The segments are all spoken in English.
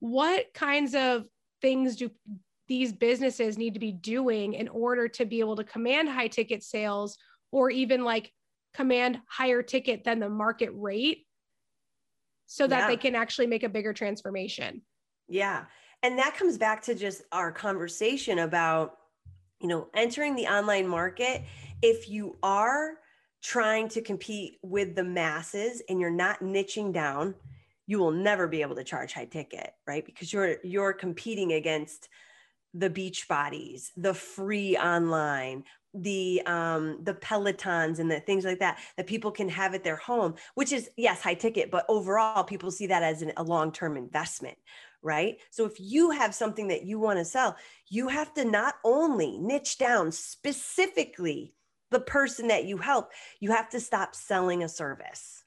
what kinds of things do these businesses need to be doing in order to be able to command high ticket sales or even like command higher ticket than the market rate so that yeah. they can actually make a bigger transformation. Yeah. And that comes back to just our conversation about, you know, entering the online market. If you are trying to compete with the masses and you're not niching down, you will never be able to charge high ticket, right? Because you're you're competing against the beach bodies, the free online, the um the pelotons and the things like that that people can have at their home which is yes high ticket but overall people see that as an, a long-term investment right so if you have something that you want to sell you have to not only niche down specifically the person that you help you have to stop selling a service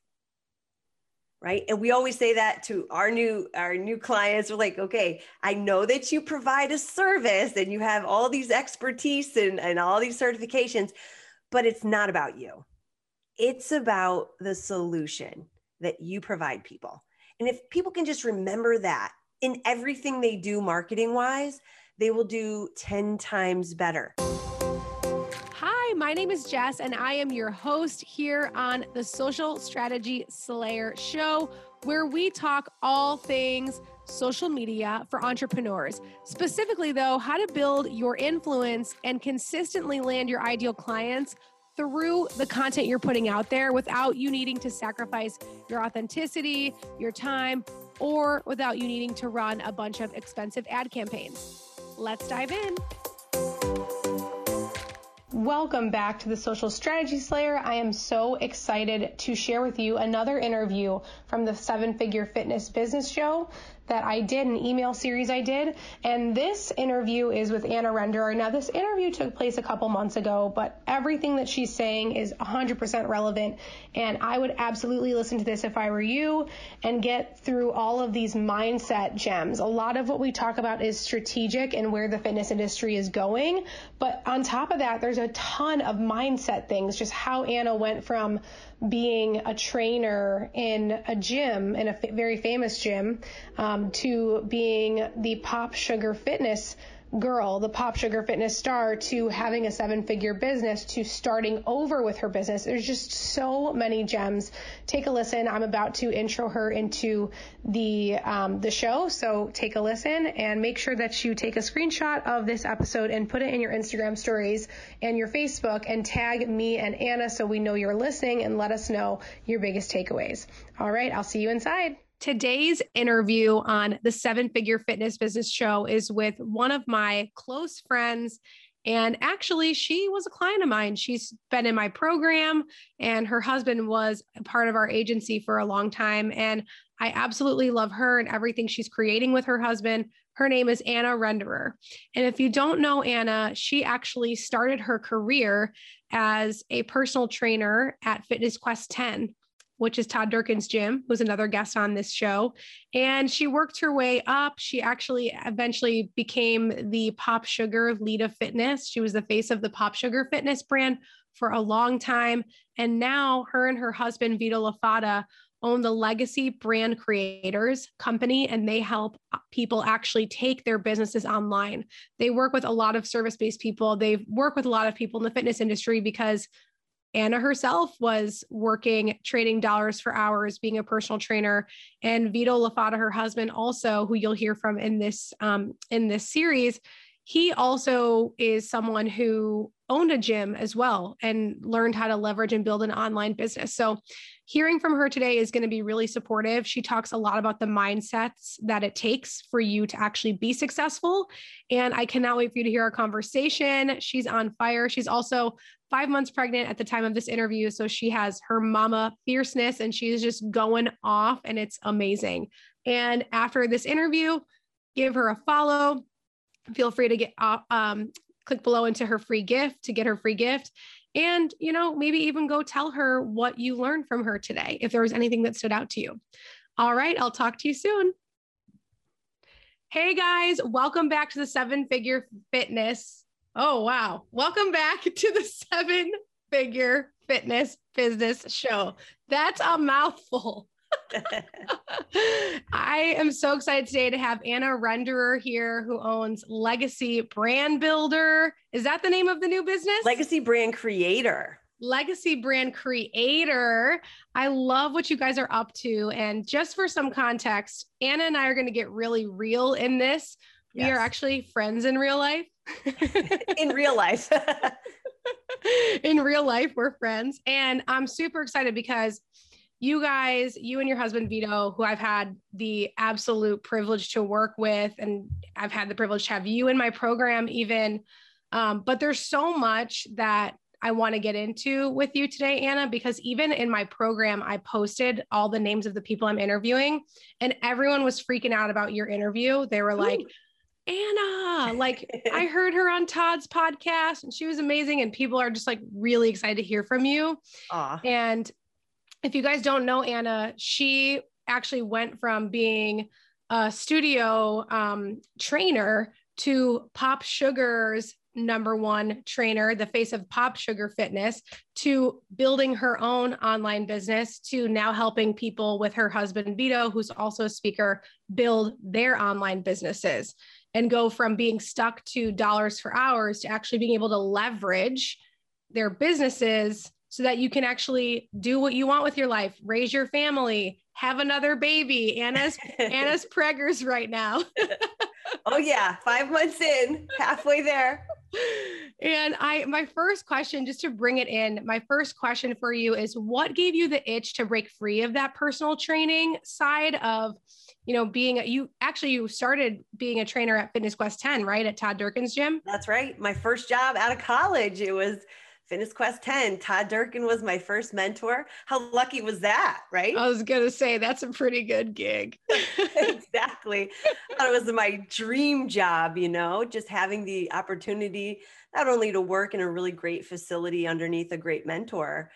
right? And we always say that to our new our new clients. We're like okay i know that you provide a service and you have all these expertise and, and all these certifications but it's not about you. It's about the solution that you provide people. And if people can just remember that in everything they do marketing wise they will do 10 times better my name is Jess, and I am your host here on the Social Strategy Slayer Show, where we talk all things social media for entrepreneurs. Specifically, though, how to build your influence and consistently land your ideal clients through the content you're putting out there without you needing to sacrifice your authenticity, your time, or without you needing to run a bunch of expensive ad campaigns. Let's dive in. Welcome back to the Social Strategy Slayer. I am so excited to share with you another interview from the Seven Figure Fitness Business Show that I did, an email series I did. And this interview is with Anna Renderer. Now, this interview took place a couple months ago, but everything that she's saying is 100% relevant. And I would absolutely listen to this if I were you and get through all of these mindset gems. A lot of what we talk about is strategic and where the fitness industry is going. But on top of that, there's a ton of mindset things, just how Anna went from being a trainer in a gym, in a f- very famous gym, um, to being the Pop Sugar Fitness girl, the Pop Sugar Fitness star, to having a seven figure business, to starting over with her business. There's just so many gems. Take a listen. I'm about to intro her into the um, the show, so take a listen and make sure that you take a screenshot of this episode and put it in your Instagram stories and your Facebook and tag me and Anna so we know you're listening and let us know your biggest takeaways. All right, I'll see you inside. Today's interview on the Seven Figure Fitness Business Show is with one of my close friends. And actually, she was a client of mine. She's been in my program, and her husband was a part of our agency for a long time. And I absolutely love her and everything she's creating with her husband. Her name is Anna Renderer. And if you don't know Anna, she actually started her career as a personal trainer at Fitness Quest 10 which is Todd Durkin's gym, who's another guest on this show. And she worked her way up. She actually eventually became the Pop Sugar lead of fitness. She was the face of the Pop Sugar fitness brand for a long time. And now her and her husband, Vito LaFata, own the Legacy Brand Creators Company, and they help people actually take their businesses online. They work with a lot of service based people. They work with a lot of people in the fitness industry because Anna herself was working, trading dollars for hours, being a personal trainer, and Vito LaFata, her husband, also, who you'll hear from in this um, in this series, he also is someone who owned a gym as well and learned how to leverage and build an online business. So, hearing from her today is going to be really supportive. She talks a lot about the mindsets that it takes for you to actually be successful. And I cannot wait for you to hear our conversation. She's on fire. She's also five months pregnant at the time of this interview. So she has her mama fierceness and she's just going off and it's amazing. And after this interview, give her a follow. Feel free to get uh, um, click below into her free gift to get her free gift. And, you know, maybe even go tell her what you learned from her today, if there was anything that stood out to you. All right, I'll talk to you soon. Hey guys, welcome back to the Seven Figure Fitness Oh, wow. Welcome back to the seven figure fitness business show. That's a mouthful. I am so excited today to have Anna Renderer here, who owns Legacy Brand Builder. Is that the name of the new business? Legacy Brand Creator. Legacy Brand Creator. I love what you guys are up to. And just for some context, Anna and I are going to get really real in this. We are actually friends in real life. in real life. in real life, we're friends. And I'm super excited because you guys, you and your husband Vito, who I've had the absolute privilege to work with, and I've had the privilege to have you in my program, even. Um, but there's so much that I want to get into with you today, Anna, because even in my program, I posted all the names of the people I'm interviewing, and everyone was freaking out about your interview. They were Ooh. like, Anna, like I heard her on Todd's podcast and she was amazing. And people are just like really excited to hear from you. Aww. And if you guys don't know Anna, she actually went from being a studio um, trainer to Pop Sugar's number one trainer, the face of Pop Sugar Fitness, to building her own online business, to now helping people with her husband, Vito, who's also a speaker, build their online businesses and go from being stuck to dollars for hours to actually being able to leverage their businesses so that you can actually do what you want with your life, raise your family, have another baby. Anna's Anna's preggers right now. oh yeah, 5 months in, halfway there. And I my first question just to bring it in, my first question for you is what gave you the itch to break free of that personal training side of you know being a, you actually you started being a trainer at Fitness Quest 10, right? At Todd Durkin's gym? That's right. My first job out of college, it was Fitness Quest 10. Todd Durkin was my first mentor. How lucky was that, right? I was going to say that's a pretty good gig. exactly. it was my dream job, you know, just having the opportunity not only to work in a really great facility underneath a great mentor,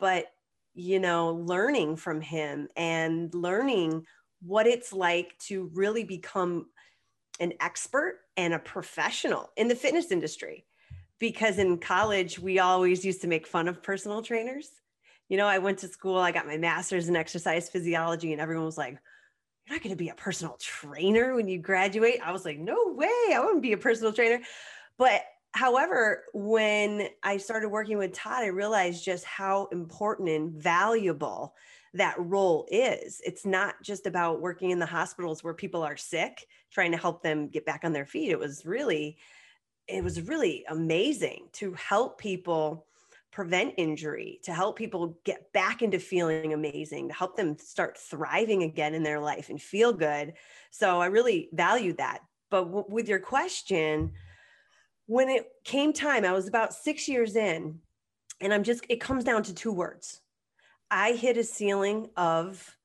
but, you know, learning from him and learning what it's like to really become an expert and a professional in the fitness industry because in college we always used to make fun of personal trainers. You know, I went to school, I got my master's in exercise physiology, and everyone was like, You're not going to be a personal trainer when you graduate. I was like, No way, I wouldn't be a personal trainer. But however, when I started working with Todd, I realized just how important and valuable that role is. It's not just about working in the hospitals where people are sick, trying to help them get back on their feet. It was really it was really amazing to help people prevent injury, to help people get back into feeling amazing, to help them start thriving again in their life and feel good. So I really valued that. But w- with your question, when it came time, I was about six years in, and I'm just, it comes down to two words. I hit a ceiling of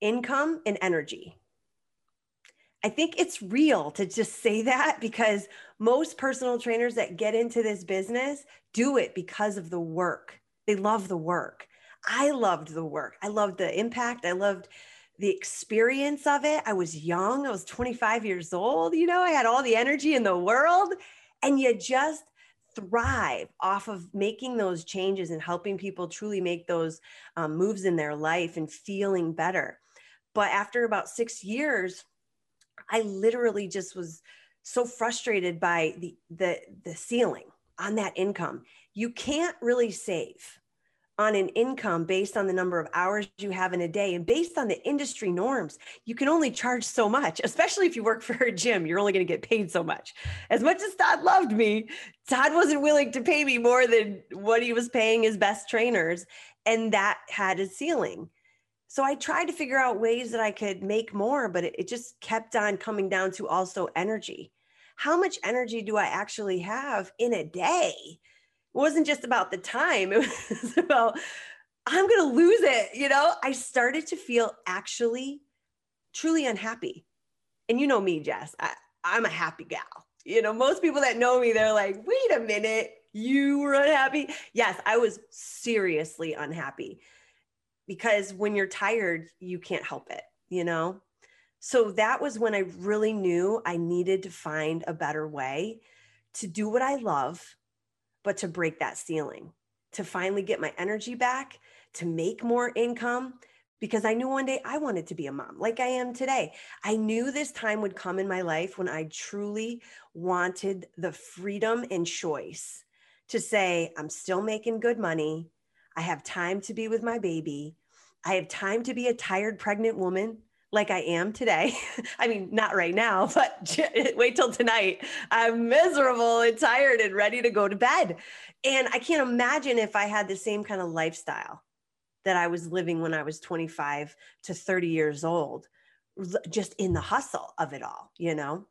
income and energy. I think it's real to just say that because most personal trainers that get into this business do it because of the work. They love the work. I loved the work. I loved the impact. I loved the experience of it. I was young. I was 25 years old. You know, I had all the energy in the world. And you just thrive off of making those changes and helping people truly make those um, moves in their life and feeling better. But after about six years, I literally just was so frustrated by the the the ceiling on that income. You can't really save on an income based on the number of hours you have in a day and based on the industry norms. You can only charge so much especially if you work for a gym. You're only going to get paid so much. As much as todd loved me todd wasn't willing to pay me more than what he was paying his best trainers and that had a ceiling so I tried to figure out ways that I could make more, but it, it just kept on coming down to also energy. How much energy do I actually have in a day? It wasn't just about the time, it was about, I'm going to lose it. You know, I started to feel actually truly unhappy. And you know me, Jess, I, I'm a happy gal. You know, most people that know me, they're like, wait a minute, you were unhappy. Yes, I was seriously unhappy because when you're tired, you can't help it, you know? So that was when I really knew I needed to find a better way to do what I love, but to break that ceiling, to finally get my energy back, to make more income. because I knew one day I wanted to be a mom like I am today. I knew this time would come in my life when I truly wanted the freedom and choice to say, I'm still making good money. I have time to be with my baby. I have time to be a tired pregnant woman like I am today. I mean, not right now, but wait till tonight. I'm miserable and tired and ready to go to bed. And I can't imagine if I had the same kind of lifestyle that I was living when I was 25 to 30 years old, just in the hustle of it all, you know?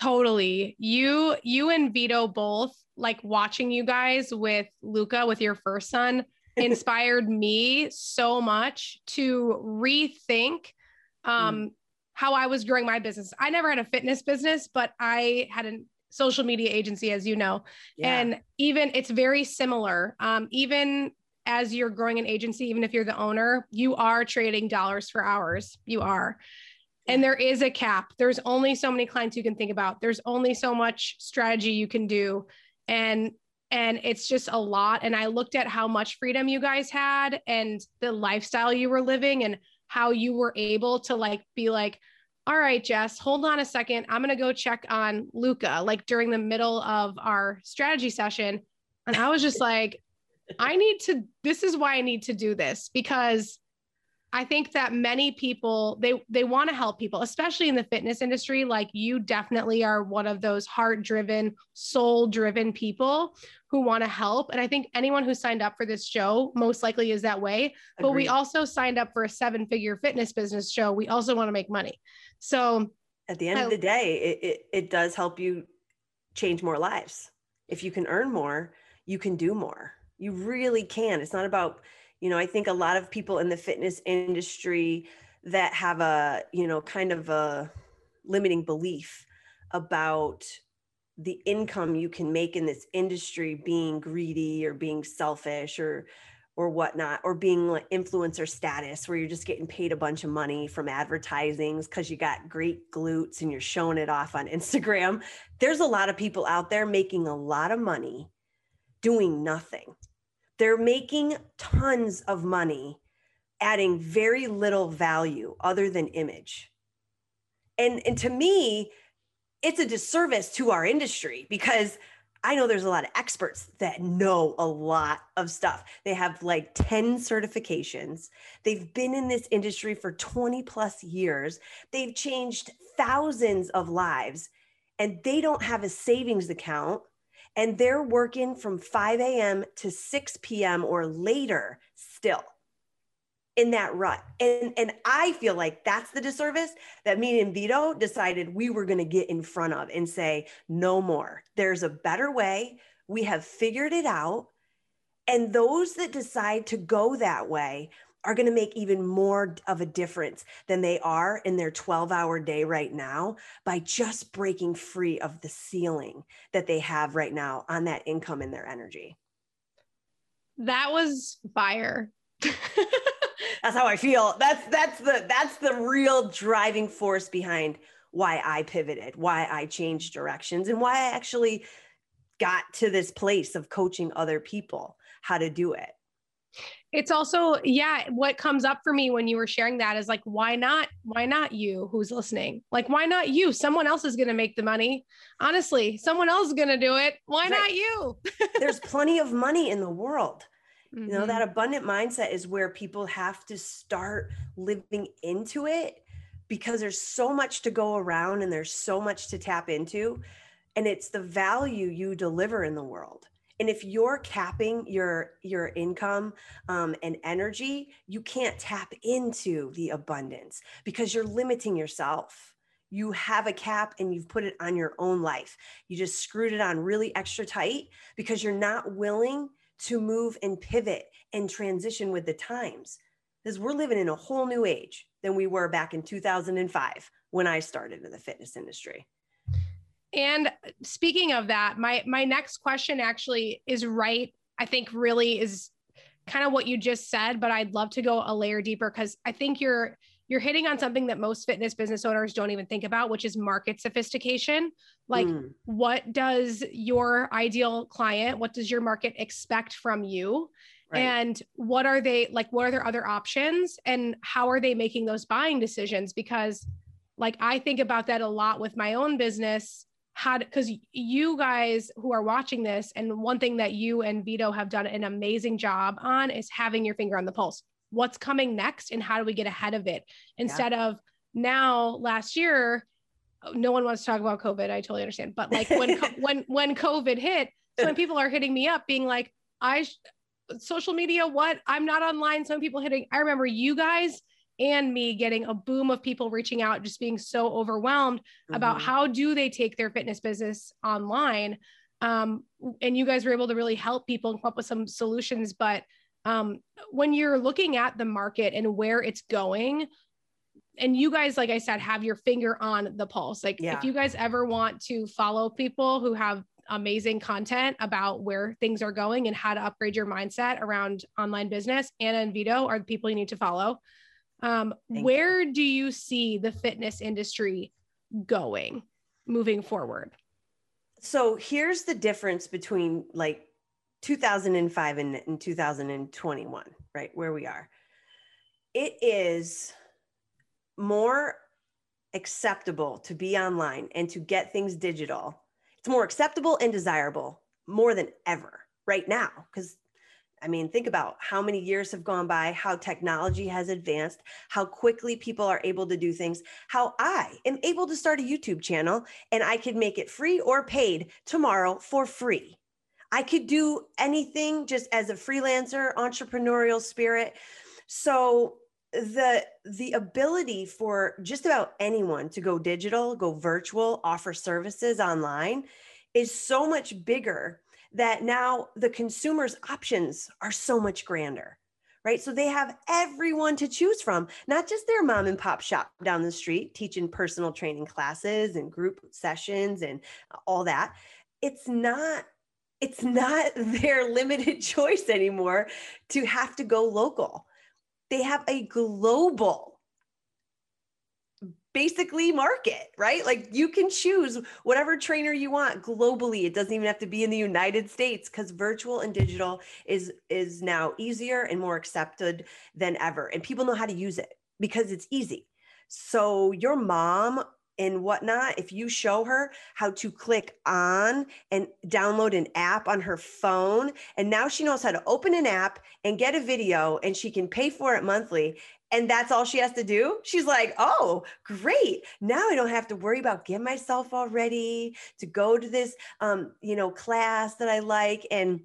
Totally. You you and Vito both like watching you guys with Luca with your first son inspired me so much to rethink um mm. how I was growing my business. I never had a fitness business, but I had a social media agency as you know. Yeah. And even it's very similar. Um even as you're growing an agency, even if you're the owner, you are trading dollars for hours. You are. And there is a cap. There's only so many clients you can think about. There's only so much strategy you can do. And and it's just a lot. And I looked at how much freedom you guys had and the lifestyle you were living and how you were able to like be like, all right, Jess, hold on a second. I'm gonna go check on Luca, like during the middle of our strategy session. And I was just like, I need to, this is why I need to do this because I think that many people they they want to help people, especially in the fitness industry. Like you definitely are one of those heart-driven, soul-driven people who want to help. And I think anyone who signed up for this show most likely is that way. Agreed. But we also signed up for a seven-figure fitness business show. We also want to make money. So at the end I, of the day, it, it, it does help you change more lives. If you can earn more, you can do more. You really can. It's not about, you know, I think a lot of people in the fitness industry that have a, you know, kind of a limiting belief about the income you can make in this industry being greedy or being selfish or or whatnot or being like influencer status where you're just getting paid a bunch of money from advertisings because you got great glutes and you're showing it off on instagram there's a lot of people out there making a lot of money doing nothing. They're making tons of money, adding very little value other than image. And, and to me, it's a disservice to our industry because I know there's a lot of experts that know a lot of stuff. They have like 10 certifications. They've been in this industry for 20 plus years. They've changed thousands of lives and they don't have a savings account and they're working from 5 a.m. to 6 p.m. or later still in that rut. And and I feel like that's the disservice that me and Vito decided we were going to get in front of and say no more. There's a better way. We have figured it out. And those that decide to go that way are going to make even more of a difference than they are in their 12 hour day right now by just breaking free of the ceiling that they have right now on that income and their energy. That was fire. that's how I feel. That's that's the that's the real driving force behind why I pivoted, why I changed directions and why I actually got to this place of coaching other people how to do it it's also yeah what comes up for me when you were sharing that is like why not why not you who's listening like why not you someone else is going to make the money honestly someone else is going to do it why right. not you there's plenty of money in the world mm-hmm. you know that mm-hmm. abundant mindset is where people have to start living into it because there's so much to go around and there's so much to tap into and it's the value you deliver in the world and if you're capping your your income um, and energy you can't tap into the abundance because you're limiting yourself. You have a cap and you've put it on your own life. You just screwed it on really extra tight because you're not willing to move and pivot and transition with the times. Because we're living in a whole new age than we were back in 2005 when i started in the fitness industry and speaking of that, my my next question actually is right. I think really is kind of what you just said, but I'd love to go a layer deeper because I think you're you're hitting on something that most fitness business owners don't even think about, which is market sophistication. Like, mm. what does your ideal client, what does your market expect from you? Right. And what are they like? What are their other options? And how are they making those buying decisions? Because, like, I think about that a lot with my own business. How, because you guys who are watching this, and one thing that you and Vito have done an amazing job on is having your finger on the pulse. What's coming next, and how do we get ahead of it instead yeah. of now last year oh, no one wants to talk about covid i totally understand but like when when when covid hit so when people are hitting me up being like i sh- social media what i'm not online some people hitting i remember you guys and me getting a boom of people reaching out just being so overwhelmed mm-hmm. about how do they take their fitness business online um, and you guys were able to really help people and come up with some solutions but um, when you're looking at the market and where it's going and you guys like i said have your finger on the pulse like yeah. if you guys ever want to follow people who have amazing content about where things are going and how to upgrade your mindset around online business. Anna and Vito are the people you need to follow. Um, where you. do you see the fitness industry going moving forward? So here's the difference between like 2005 and, and 2021, right? Where we are. It is more acceptable to be online and to get things digital it's more acceptable and desirable more than ever right now because I mean, think about how many years have gone by, how technology has advanced, how quickly people are able to do things, how I am able to start a YouTube channel and I could make it free or paid tomorrow for free. I could do anything just as a freelancer, entrepreneurial spirit. So the the ability for just about anyone to go digital go virtual offer services online is so much bigger that now the consumer's options are so much grander right? So they have everyone to choose from not just their mom and pop shop down the street teaching personal training classes and group sessions and all that. It's not it's not their limited choice anymore to have to go local. They have a global basically market, right? Like you can choose whatever trainer you want globally. It doesn't even have to be in the United States because virtual and digital is is now easier and more accepted than ever. And people know how to use it because it's easy. So your mom and whatnot, if you show her how to click on and download an app on her phone, and now she knows how to open an app and get a video and she can pay for it monthly. And that's all she has to do. She's like, oh, great. Now I don't have to worry about getting myself all ready to go to this, um, you know, class that I like. And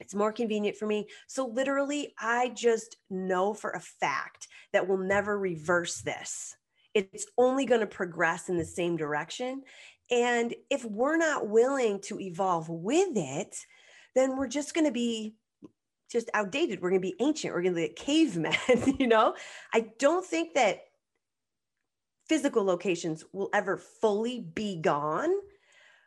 it's more convenient for me. So literally, I just know for a fact that we'll never reverse this it's only going to progress in the same direction. And if we're not willing to evolve with it, then we're just going to be just outdated. We're going to be ancient. We're going to be cavemen, you know? I don't think that physical locations will ever fully be gone,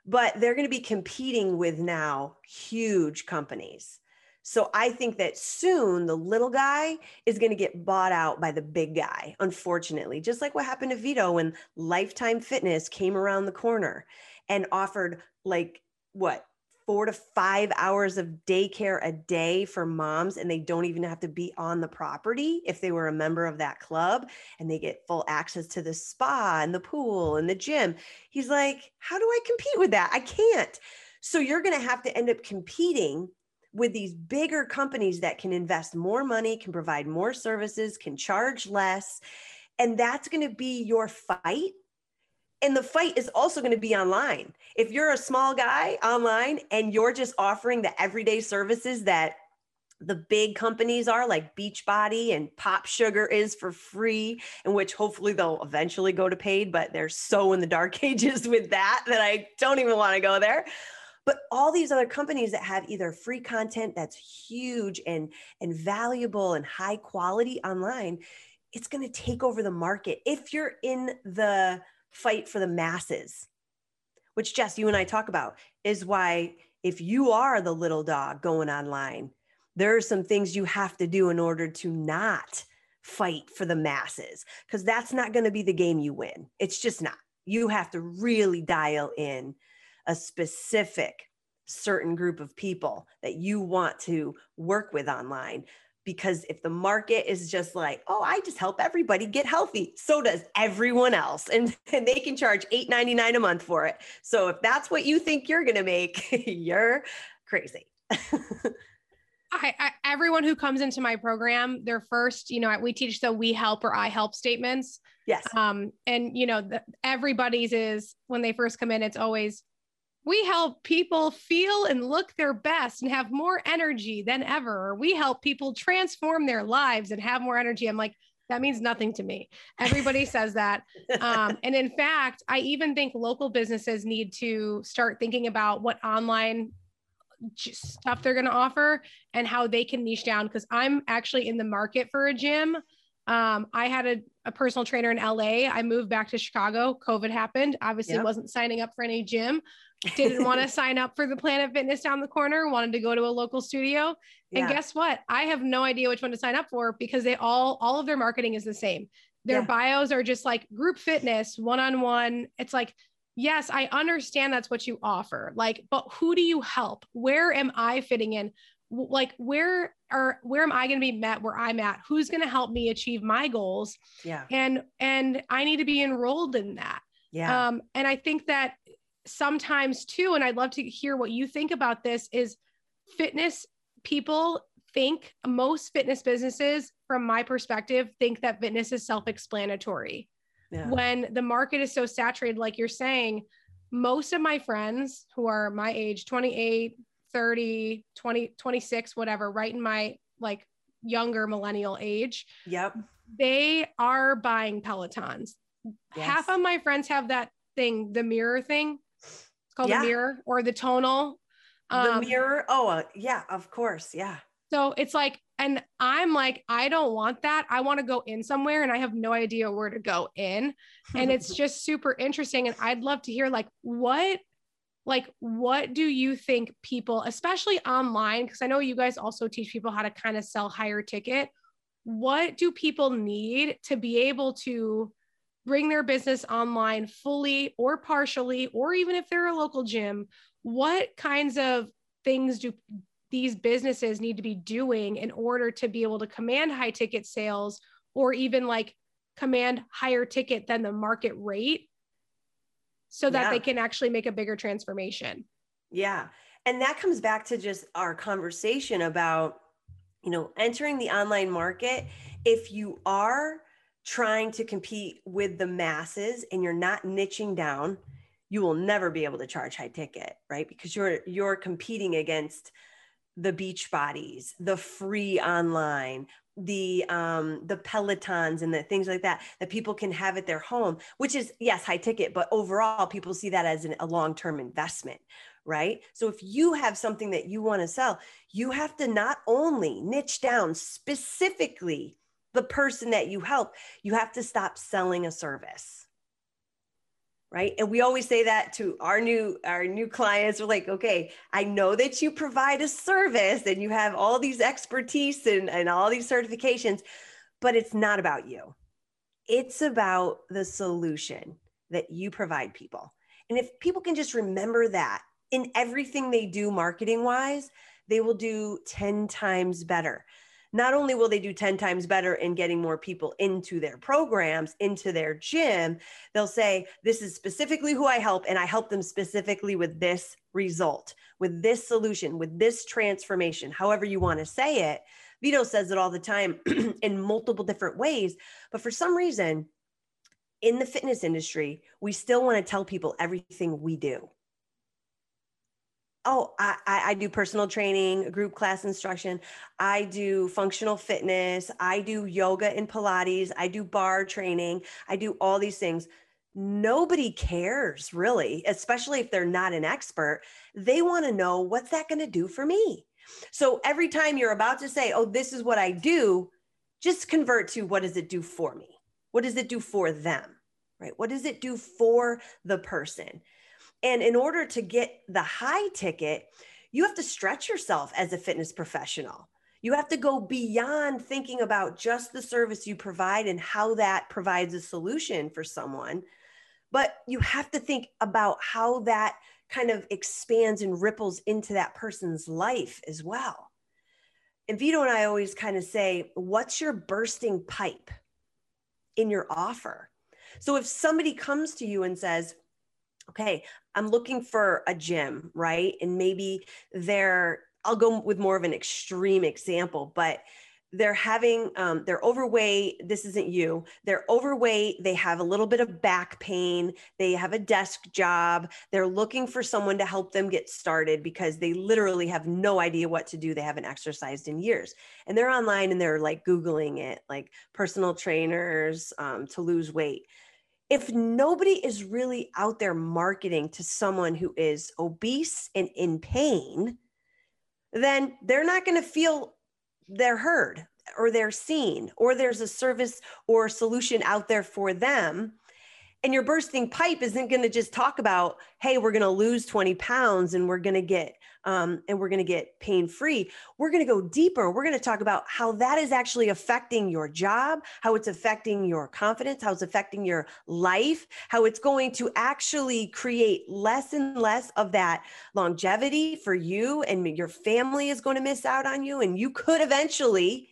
but they're going to be competing with now huge companies. So I think that soon the little guy is going to get bought out by the big guy, unfortunately, just like what happened to Vito when Lifetime Fitness came around the corner and offered like what four to five hours of daycare a day for moms and they don't even have to be on the property if they were a member of that club and they get full access to the spa and the pool and the gym he's like how do i compete with that i can't so you're going to have to end up competing with these bigger companies that can invest more money, can provide more services, can charge less. And that's going to be your fight. And the fight is also going to be online. If you're a small guy online and you're just offering the everyday services that the big companies are like Beachbody and Pop Sugar is for free, in which hopefully they'll eventually go to paid, but they're so in the dark ages with that that I don't even want to go there but all these other companies that have either free content that's huge and and valuable and high quality online it's going to take over the market if you're in the fight for the masses which jess you and i talk about is why if you are the little dog going online there are some things you have to do in order to not fight for the masses because that's not going to be the game you win. It's just not. You have to really dial in a specific certain group of people that you want to work with online because if the market is just like oh i just help everybody get healthy so does everyone else and, and they can charge $8.99 a month for it so if that's what you think you're going to make you're crazy I, I, everyone who comes into my program, their first, you know, we teach the we help or I help statements. Yes. Um, and you know, the, everybody's is when they first come in, it's always we help people feel and look their best and have more energy than ever. Or we help people transform their lives and have more energy. I'm like, that means nothing to me. Everybody says that. Um, and in fact, I even think local businesses need to start thinking about what online stuff they're going to offer and how they can niche down because i'm actually in the market for a gym um, i had a, a, personal trainer in la i moved back to chicago covid happened obviously yep. wasn't signing up for any gym didn't want to sign up for the planet fitness down the corner wanted to go to a local studio and guess what i have no idea which one to sign up for because they all all of their marketing is the same their yeah. bios are just like group fitness one-on-one it's like yes, I understand that's what you offer. Like, but who do you help? Where am I fitting in? Like, where are where am I going to be met where I'm at? Who's going to help me achieve my goals? Yeah. And and I need to be enrolled in that. Yeah. Um, and I think that sometimes too, and I'd love to hear what you think about this, is fitness people think most fitness businesses, from my perspective, think that fitness is self-explanatory yeah. when the market is so saturated like you're saying most of my friends who are my age 28 30 20 26 whatever right in my like younger millennial age yep they are buying pelotons yes. half of my friends have that thing the mirror thing it's called yeah. the mirror or the tonal um, the mirror oh uh, yeah of course yeah so it's like and I'm like, I don't want that. I want to go in somewhere and I have no idea where to go in. And it's just super interesting. And I'd love to hear like what like what do you think people especially online because i know you guys also teach people how to kind of sell higher ticket what do people need to be able to bring their business online fully or partially or even if they're a local gym what kinds of things do these businesses need to be doing in order to be able to command high ticket sales or even like command higher ticket than the market rate so that yeah. they can actually make a bigger transformation. Yeah. And that comes back to just our conversation about, you know, entering the online market. If you are trying to compete with the masses and you're not niching down, you will never be able to charge high ticket, right? Because you're you're competing against the beach bodies the free online the um the pelotons and the things like that that people can have at their home which is yes high ticket but overall people see that as an, a long-term investment right so if you have something that you want to sell you have to not only niche down specifically the person that you help you have to stop selling a service right? And we always say that to our new our new clients. We're like okay i know that you provide a service and you have all these expertise and, and all these certifications but it's not about you. It's about the solution that you provide people. And if people can just remember that in everything they do marketing wise they will do 10 times better not only will they do 10 times better in getting more people into their programs, into their gym, they'll say, This is specifically who I help, and I help them specifically with this result, with this solution, with this transformation, however you want to say it. Vito says it all the time in multiple different ways. But for some reason, in the fitness industry, we still want to tell people everything we do oh I, I do personal training group class instruction. I do functional fitness. I do yoga and pilates. I do bar training. I do all these things. Nobody cares really especially if they're not an expert. They want to know what's that going to do for me? So every time you're about to say oh this is what i do just convert to what does it do for me? What does it do for them? Right? What does it do for the person and in order to get the high ticket, you have to stretch yourself as a fitness professional. You have to go beyond thinking about just the service you provide and how that provides a solution for someone. But you have to think about how that kind of expands and ripples into that person's life as well. And Vito and I always kind of say, what's your bursting pipe in your offer? So if somebody comes to you and says, okay, I'm looking for a gym, right? And maybe they're, I'll go with more of an extreme example, but they're having um, they're overweight this isn't you they're overweight they have a little bit of back pain they have a desk job they're looking for someone to help them get started because they literally have no idea what to do they haven't exercised in years and they're online and they're like googling it like personal trainers um, to lose weight if nobody is really out there marketing to someone who is obese and in pain then they're not going to feel they're heard or they're seen or there's a service or solution out there for them and your bursting pipe isn't going to just talk about hey we're going to lose 20 pounds and we're going to get um, and we're going to get pain free we're going to go deeper. We're going to talk about how that is actually affecting your job how it's affecting your confidence how it's affecting your life how it's going to actually create less and less of that longevity for you and your family is going to miss out on you and you could eventually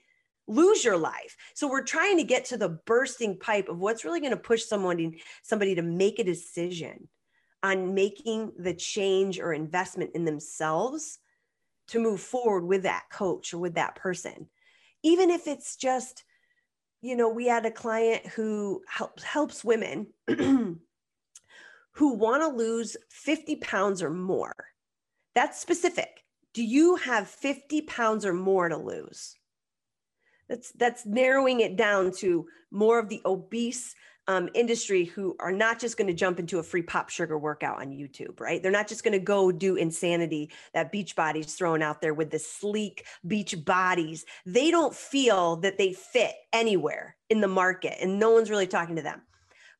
lose your life. So we're trying to get to the bursting pipe of what's really going to push someone somebody to make a decision on making the change or investment in themselves to move forward with that coach or with that person. Even if it's just you know, we had a client who helps helps women who want to lose 50 pounds or more. That's specific. Do you have 50 pounds or more to lose? That's that's narrowing it down to more of the obese um, industry who are not just going to jump into a free pop sugar workout on YouTube, right? They're not just going to go do insanity that Beachbody's throwing out there with the sleek beach bodies. They don't feel that they fit anywhere in the market and no one's really talking to them.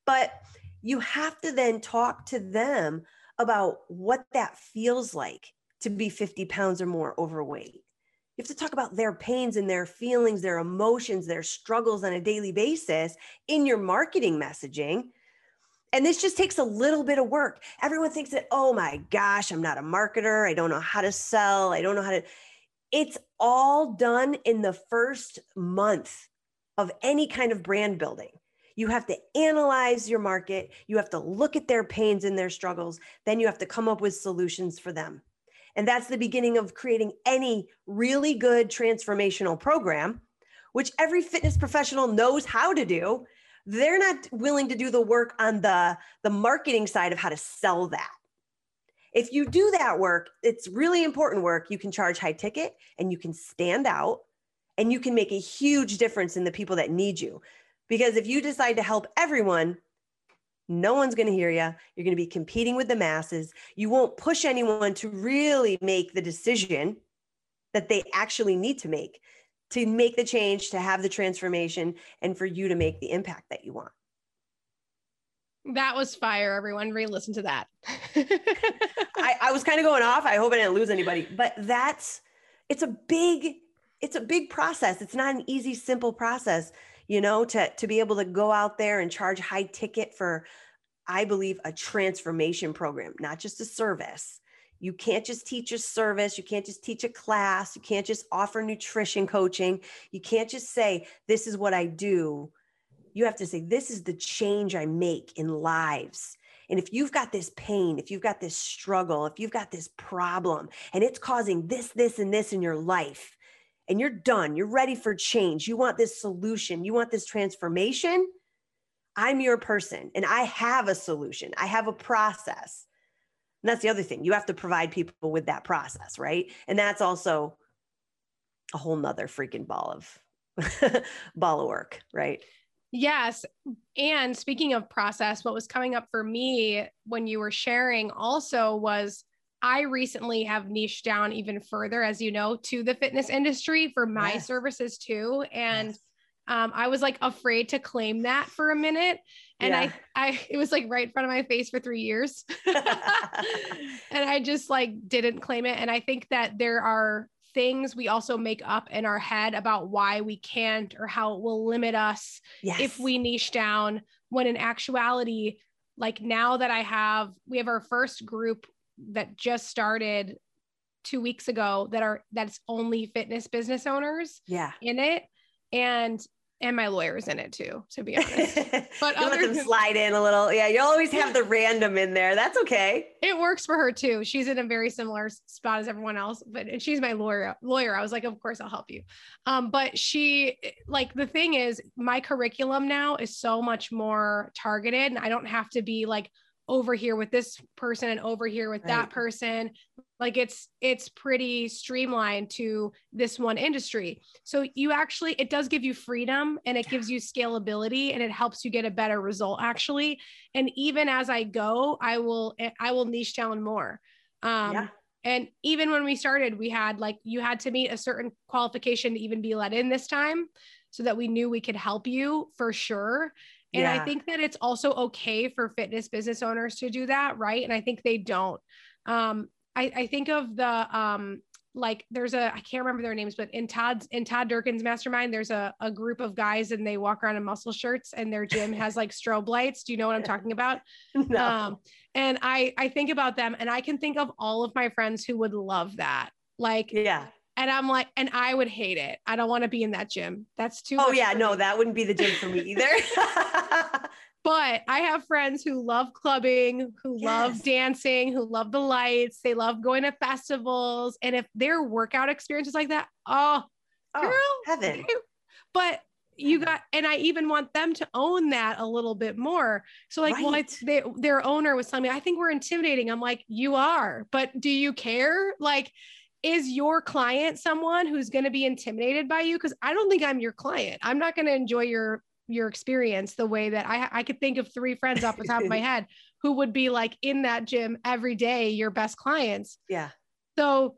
But you have to then talk to them about what that feels like to be 50 pounds or more overweight you have to talk about their pains and their feelings, their emotions, their struggles on a daily basis in your marketing messaging. And this just takes a little bit of work. Everyone thinks that, oh my gosh, I'm not a marketer. I don't know how to sell. I don't know how to. It's all done in the first month of any kind of brand building. You have to analyze your market. You have to look at their pains and their struggles. Then you have to come up with solutions for them. And that's the beginning of creating any really good transformational program, which every fitness professional knows how to do. They're not willing to do the work on the, the marketing side of how to sell that. If you do that work, it's really important work. You can charge high ticket and you can stand out and you can make a huge difference in the people that need you. Because if you decide to help everyone, no one's going to hear you. You're going to be competing with the masses. You won't push anyone to really make the decision that they actually need to make to make the change, to have the transformation, and for you to make the impact that you want. That was fire, everyone. Re listen to that. I, I was kind of going off. I hope I didn't lose anybody, but that's it's a big, it's a big process. It's not an easy, simple process you know, to, to be able to go out there and charge high ticket for, I believe, a transformation program, not just a service. You can't just teach a service. You can't just teach a class. You can't just offer nutrition coaching. You can't just say, this is what I do. You have to say, this is the change I make in lives. And if you've got this pain, if you've got this struggle, if you've got this problem, and it's causing this, this, and this in your life, and you're done, you're ready for change, you want this solution, you want this transformation, I'm your person and I have a solution, I have a process. And that's the other thing. You have to provide people with that process, right? And that's also a whole nother freaking ball of ball of work, right? Yes. And speaking of process, what was coming up for me when you were sharing also was I recently have niched down even further, as you know, to the fitness industry for my yes. services too. And yes. um, I was like afraid to claim that for a minute. And yeah. I, I, it was like right in front of my face for three years. and I just like didn't claim it. And I think that there are things we also make up in our head about why we can't or how it will limit us yes. if we niche down when in actuality like now that I have, we have our first group that just started two weeks ago that are that's only fitness business owners yeah in it and and my lawyer's in it too, to be honest. But you let them slide in a little. Yeah, you always have the random in there. That's okay. It works for her too. She's in a very similar spot as everyone else, but and she's my lawyer. Lawyer. I was like, of course I'll help you. Um, but she like the thing is, my curriculum now is so much more targeted, and I don't have to be like over here with this person and over here with right. that person. Like it's it's pretty streamlined to this one industry. So you actually it does give you freedom and it gives you scalability and it helps you get a better result actually. And even as i go i will i will niche down more. Um yeah. and even when we started we had like you had to meet a certain qualification to even be let in this time so that we knew we could help you for sure and yeah. I think that it's also okay for fitness business owners to do that, right? And I think they don't. Um, I, I think of the um, like there's a I can't remember their names, but in Todd's in Todd Durkin's mastermind, there's a, a group of guys and they walk around in muscle shirts and their gym has like strobe lights. Do you know what I'm talking about? No. Um, and I I think about them and I can think of all of my friends who would love that. Like yeah, and I'm like, and I would hate it. I don't want to be in that gym. That's too. Oh yeah, no, that wouldn't be the gym for me either. but I have friends who love clubbing, who yes. love dancing, who love the lights. They love going to festivals, and if their workout experience is like that, oh, oh girl, heaven. But you got and i even want them to own that a little bit more so like right. well it's they, their owner was telling me i think we're intimidating i'm like you are but do you care like is your client someone who's going to be intimidated by you? Because i don't think i'm your client. I'm not going to enjoy your your experience the way that i i could think of three friends off the top of my head who would be like in that gym every day your best clients. Yeah. So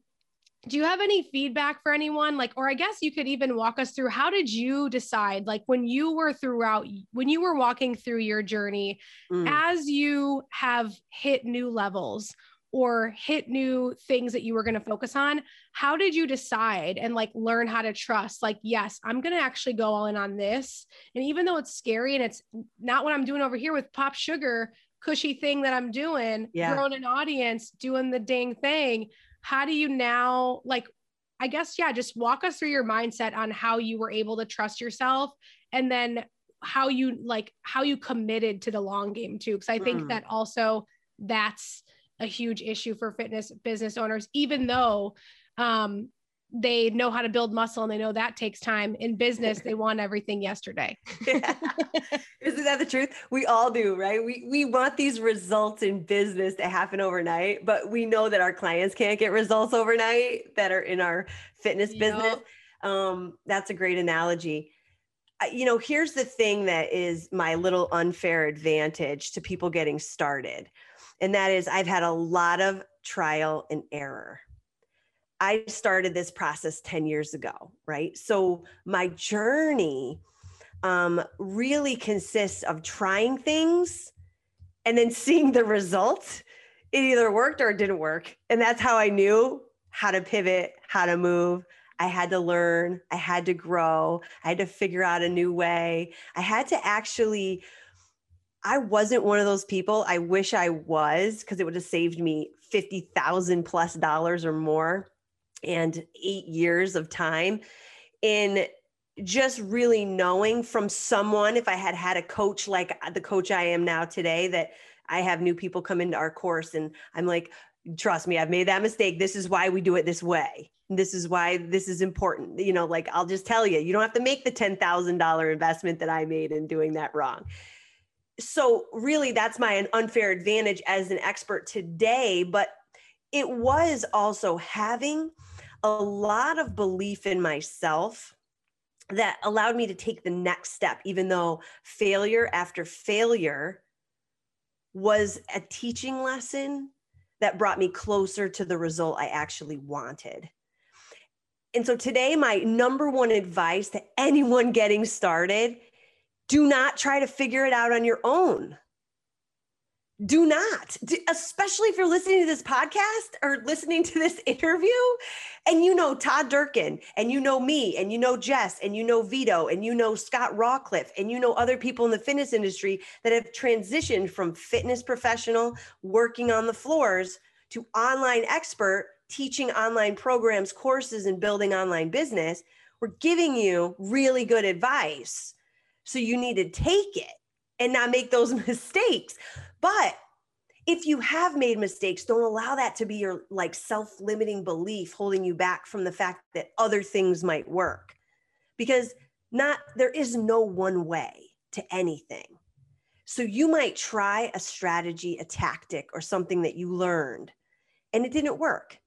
do you have any feedback for anyone? Like or i guess you could even walk us through how did you decide like when you were throughout when you were walking through your journey mm. as you have hit new levels or hit new things that you were going to focus on how did you decide and like learn how to trust like yes i'm going to actually go all in on this and even though it's scary and it's not what i'm doing over here with POPSUGAR cushy thing that i'm doing yeah. growing an audience doing the dang thing how do you now like i guess yeah just walk us through your mindset on how you were able to trust yourself and then how you like how you committed to the long game too because i think mm. that also that's a huge issue for fitness business owners, even though um, they know how to build muscle and they know that takes time. In business they want everything yesterday. Yeah. isn't that the truth? We all do right? We we want these results in business to happen overnight but we know that our clients can't get results overnight that are in our fitness yep. business. Um, that's a great analogy. You know here's the thing that is my little unfair advantage to people getting started and that is I've had a lot of trial and error. I started this process 10 years ago, right? So my journey um, really consists of trying things and then seeing the results. It either worked or it didn't work. And that's how I knew how to pivot, how to move. I had to learn, I had to grow, I had to figure out a new way. I had to actually I wasn't one of those people. I wish I was because it would have saved me 50,000 plus dollars or more and eight years of time in just really knowing from someone if I had had a coach like uh, the coach I am now today that I have new people come into our course and I'm like, trust me, I've made that mistake. This is why we do it this way. This is why this is important. You know, like I'll just tell you, you don't have to make the $10,000 investment that I made in doing that wrong so really that's my unfair advantage as an expert today but it was also having a lot of belief in myself that allowed me to take the next step even though failure after failure was a teaching lesson that brought me closer to the result I actually wanted. And so today, my number one advice to anyone getting started do not try to figure it out on your own. Do not, especially if you're listening to this podcast or listening to this interview and you know Todd Durkin and you know me and you know Jess and you know Vito and you know Scott Rawcliffe and you know other people in the fitness industry that have transitioned from fitness professional working on the floors to online expert teaching online programs, courses, and building online business. We're giving you really good advice. So you need to take it and not make those mistakes. But if you have made mistakes, don't allow that to be your like self-limiting belief holding you back from the fact that other things might work. Because not there is no one way to anything. So you might try a strategy, a tactic or something that you learned and it didn't work.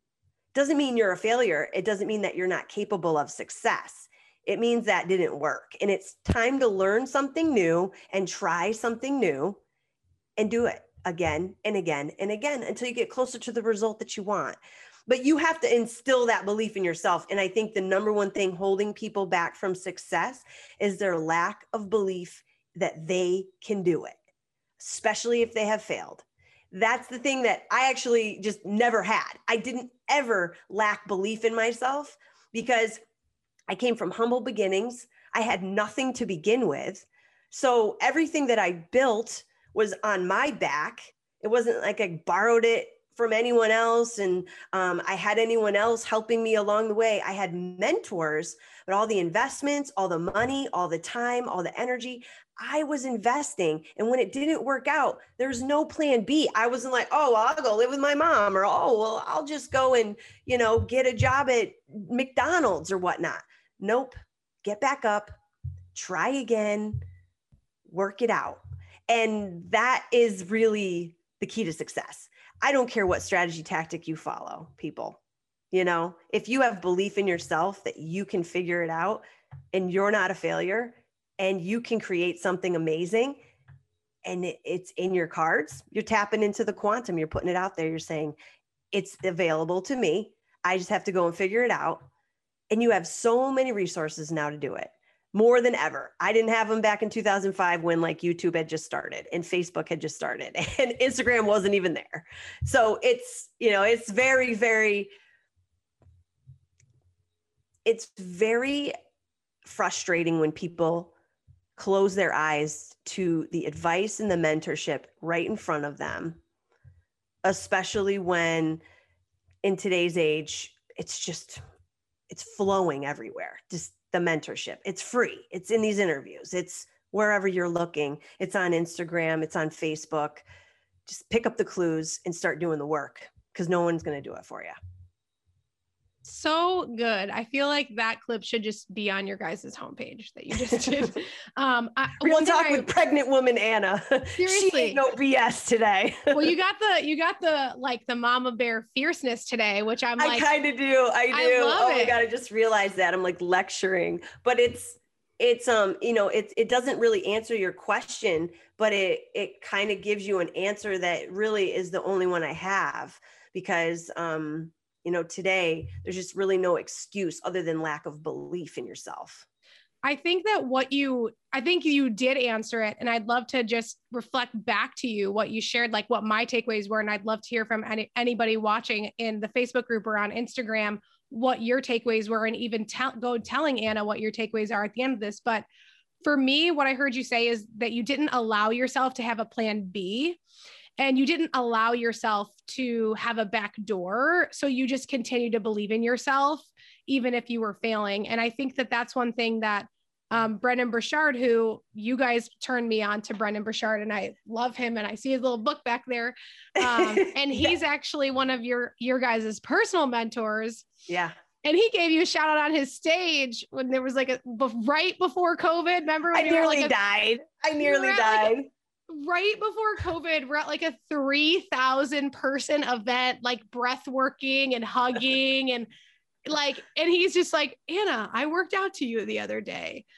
Doesn't mean you're a failure. It doesn't mean that you're not capable of success. It means that didn't work. And it's time to learn something new and try something new and do it again and again and again until you get closer to the result that you want. But you have to instill that belief in yourself. And I think the number one thing holding people back from success is their lack of belief that they can do it, especially if they have failed. That's the thing that I actually just never had. I didn't ever lack belief in myself because I came from humble beginnings. I had nothing to begin with. So everything that I built was on my back. It wasn't like I borrowed it from anyone else and um, I had anyone else helping me along the way. I had mentors, but all the investments, all the money, all the time, all the energy, I was investing. And when it didn't work out, there's no plan B. I wasn't like, oh, I'll go live with my mom or, oh, well, I'll just go and, you know, get a job at McDonald's or whatnot. Nope. Get back up, try again, work it out. And that is really the key to success. I don't care what strategy tactic you follow, people. You know, if you have belief in yourself that you can figure it out and you're not a failure and you can create something amazing and it, it's in your cards, you're tapping into the quantum, you're putting it out there, you're saying, it's available to me. I just have to go and figure it out. And you have so many resources now to do it more than ever. I didn't have them back in 2005 when like YouTube had just started and Facebook had just started and Instagram wasn't even there. So it's, you know, it's very, very, it's very frustrating when people close their eyes to the advice and the mentorship right in front of them, especially when in today's age, it's just, it's flowing everywhere. Just the mentorship. It's free. It's in these interviews. It's wherever you're looking. It's on Instagram, it's on Facebook. Just pick up the clues and start doing the work because no one's going to do it for you. So good. I feel like that clip should just be on your guys' homepage that you just did. Um, I, Real talk I, with pregnant woman Anna. Seriously, no BS today. well, you got the you got the like the mama bear fierceness today, which I'm like. I kind of do. I do. I oh it. my god! I just realized that I'm like lecturing, but it's it's um you know it it doesn't really answer your question, but it it kind of gives you an answer that really is the only one I have because um you know today there's just really no excuse other than lack of belief in yourself I think that what you, I think you did answer it. And I'd love to just reflect back to you what you shared, like what my takeaways were. And I'd love to hear from any, anybody watching in the Facebook group or on Instagram what your takeaways were and even tell, go telling Anna what your takeaways are at the end of this. But for me, what I heard you say is that you didn't allow yourself to have a plan B and you didn't allow yourself to have a back door. So you just continue to believe in yourself, even if you were failing. And I think that that's one thing that um, Brendon Burchard, who you guys turned me on to Brendon Burchard, and I love him, and I see his little book back there, um, and he's yeah. actually one of your your guys' personal mentors. Yeah. And he gave you a shout out on his stage when there was like a right before COVID. Remember? When I nearly like a, died. I nearly died. Like right before COVID, we're at like a 3,000 person event, like breath working and hugging and like, and he's just like, Anna, I worked out to you the other day.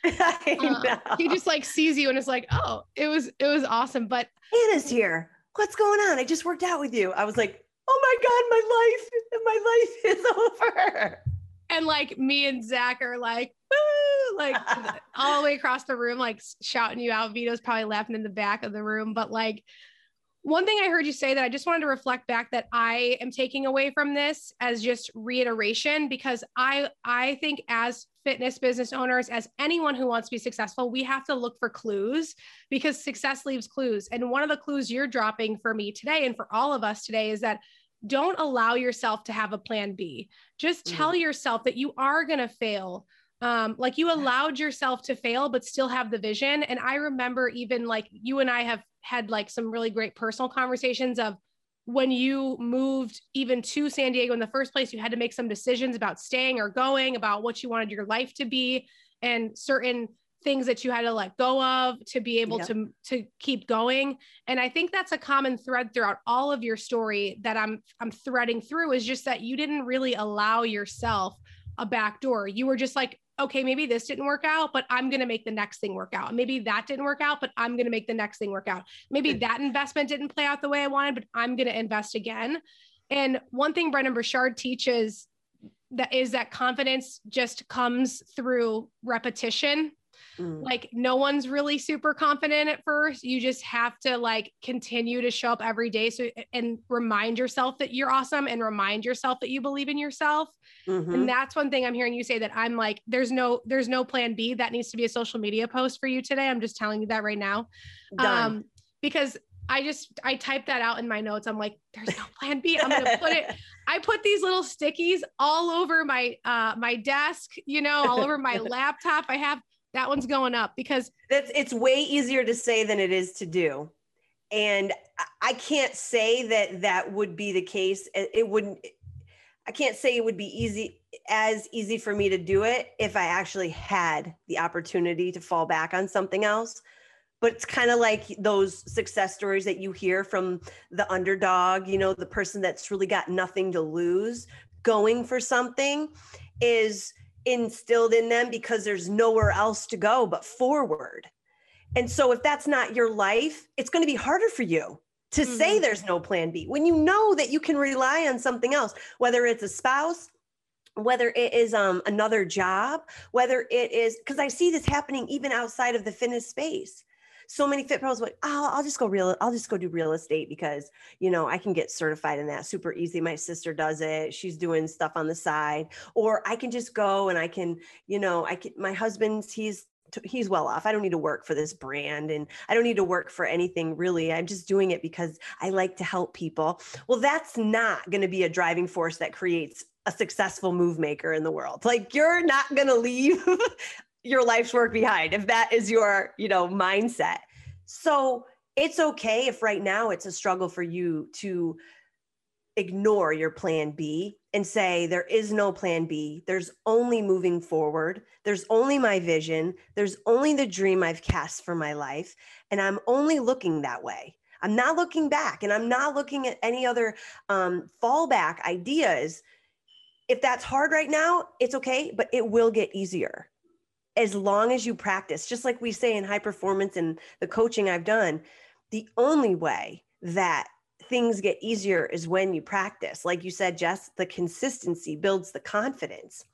Uh, he just like sees you and is like, oh, it was, it was awesome. But Anna's here. What's going on? I just worked out with you. I was like, oh my God, my life, my life is over. And like me and Zach are like, woo, like all the way across the room, like shouting you out. Vito's probably laughing in the back of the room. But like one thing I heard you say that I just wanted to reflect back that I am taking away from this as just reiteration because I I think as fitness business owners as anyone who wants to be successful we have to look for clues because success leaves clues and one of the clues you're dropping for me today and for all of us today is that don't allow yourself to have a plan B. Just tell mm-hmm. yourself that you are going to fail. Um, like you allowed yourself to fail, but still have the vision. And I remember even like you and I have had like some really great personal conversations of when you moved even to San Diego in the first place, you had to make some decisions about staying or going, about what you wanted your life to be, and certain things that you had to let go of to be able yep. to to keep going. And i think that's a common thread throughout all of your story that i'm i'm threading through is just that you didn't really allow yourself a back door. You were just like okay maybe this didn't work out but i'm going to make the next thing work out. Maybe that didn't work out but i'm going to make the next thing work out. Maybe that investment didn't play out the way i wanted but i'm going to invest again. And one thing Brendon Burchard teaches that is that confidence just comes through repetition Mm. Like no one's really super confident at first. You just have to like continue to show up every day so and remind yourself that you're awesome and remind yourself that you believe in yourself. Mm-hmm. And that's one thing I'm hearing you say that I'm like there's no there's no plan B. That needs to be a social media post for you today. I'm just telling you that right now. Done. Um because I just I typed that out in my notes. I'm like, there's no plan B. I'm gonna put it. I put these little stickies all over my uh my desk, you know, all over my laptop. I have that one's going up because that's it's way easier to say than it is to do. And I can't say that that would be the case. It wouldn't, I can't say it would be easy, as easy for me to do it if I actually had the opportunity to fall back on something else. But it's kind of like those success stories that you hear from the underdog, you know, the person that's really got nothing to lose going for something is instilled in them because there's nowhere else to go but forward. And so if that's not your life, it's going to be harder for you to mm-hmm. say there's no plan B when you know that you can rely on something else, whether it's a spouse, whether it is um, another job, whether it is because I see this happening even outside of the fitness space so many fit pros like, oh, I'll just go real, I'll just go do real estate because you know I can get certified in that super easy. My sister does it. She's doing stuff on the side, or I can just go and I can, you know, I can. My husband's he's he's well off. I don't need to work for this brand and I don't need to work for anything really. I'm just doing it because I like to help people. Well, that's not going to be a driving force that creates a successful move maker in the world. Like you're not going to leave your life's work behind if that is your you know mindset. So it's okay if right now it's a struggle for you to ignore your plan b and say there is no plan b. There's only moving forward. There's only my vision. There's only the dream i've cast for my life and i'm only looking that way. I'm not looking back and i'm not looking at any other um, fallback ideas. If that's hard right now it's okay but it will get easier as long as you practice, just like we say in high performance and the coaching I've done, the only way that things get easier is when you practice. Like you said, Jess, the consistency builds the confidence.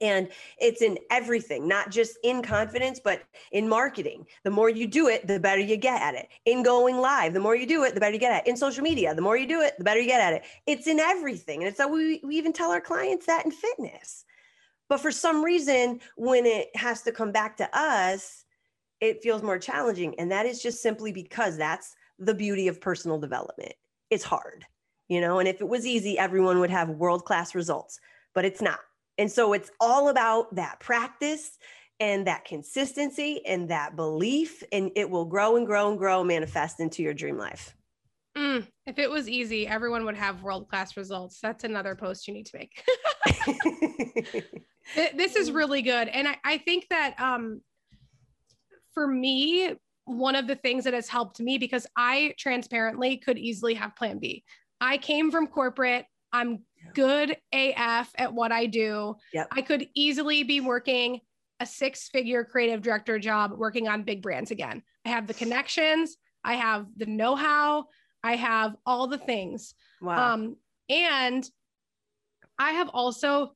And it's in everything, not just in confidence, but in marketing. The more you do it, the better you get at it. In going live, the more you do it, the better you get at it. In social media, the more you do it, the better you get at it. It's in everything. And it's how we, we even tell our clients that in fitness. But for some reason, when it has to come back to us, it feels more challenging. And that is just simply because that's the beauty of personal development. It's hard, you know, and if it was easy, everyone would have world class results, but it's not. And so it's all about that practice and that consistency and that belief, and it will grow and grow and grow, manifest into your dream life. Mm, if it was easy, everyone would have world class results. That's another post you need to make. this is really good. And I, I think that um, for me, one of the things that has helped me because I transparently could easily have plan B. I came from corporate. I'm good AF at what I do. Yep. I could easily be working a six figure creative director job working on big brands again. I have the connections, I have the know how, I have all the things. Wow. Um, and I have also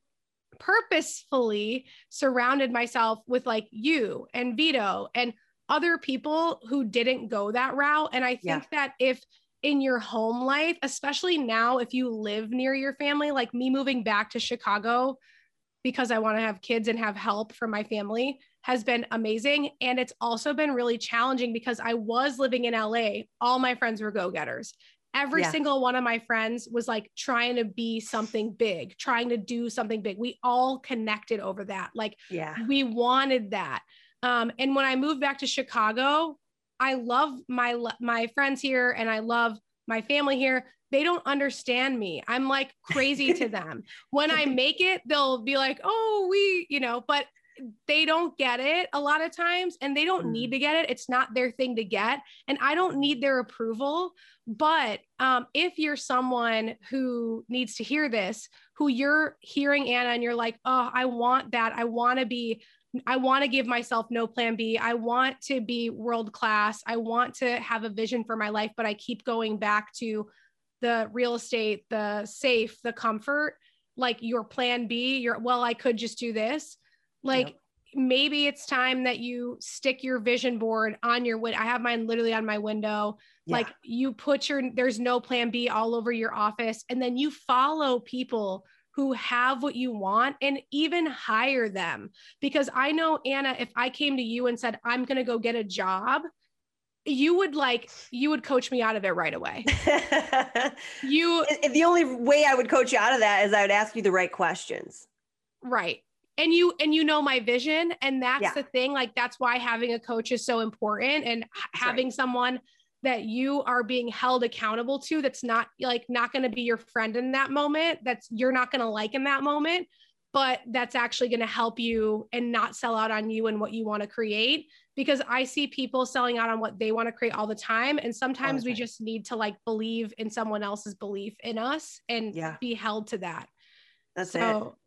purposefully surrounded myself with like you and Vito and other people who didn't go that route. And I think yeah. that if in your home life, especially now, if you live near your family, like me moving back to Chicago because I want to have kids and have help from my family has been amazing. And it's also been really challenging because I was living in LA. All my friends were go getters. Every yeah. single one of my friends was like trying to be something big, trying to do something big. We all connected over that. Like, yeah, we wanted that. Um, and when I moved back to Chicago, I love my my friends here and I love my family here. They don't understand me. I'm like crazy to them. When I make it, they'll be like, "Oh, we," you know, but they don't get it a lot of times and they don't mm. need to get it. It's not their thing to get. And I don't need their approval. But um, if you're someone who needs to hear this, who you're hearing Anna and you're like, oh, I want that. I want to be, I want to give myself no plan B. I want to be world class. I want to have a vision for my life, but I keep going back to the real estate, the safe, the comfort, like your plan B, your, well, I could just do this like yep. maybe it's time that you stick your vision board on your window. I have mine literally on my window. Yeah. Like you put your there's no plan B all over your office and then you follow people who have what you want and even hire them because I know Anna if I came to you and said I'm going to go get a job you would like you would coach me out of it right away. you the only way I would coach you out of that is I would ask you the right questions. Right and you and you know my vision and that's yeah. the thing like that's why having a coach is so important and having right. someone that you are being held accountable to that's not like not going to be your friend in that moment that's you're not going to like in that moment but that's actually going to help you and not sell out on you and what you want to create because i see people selling out on what they want to create all the time and sometimes we just need to like believe in someone else's belief in us and yeah. be held to that that's so, it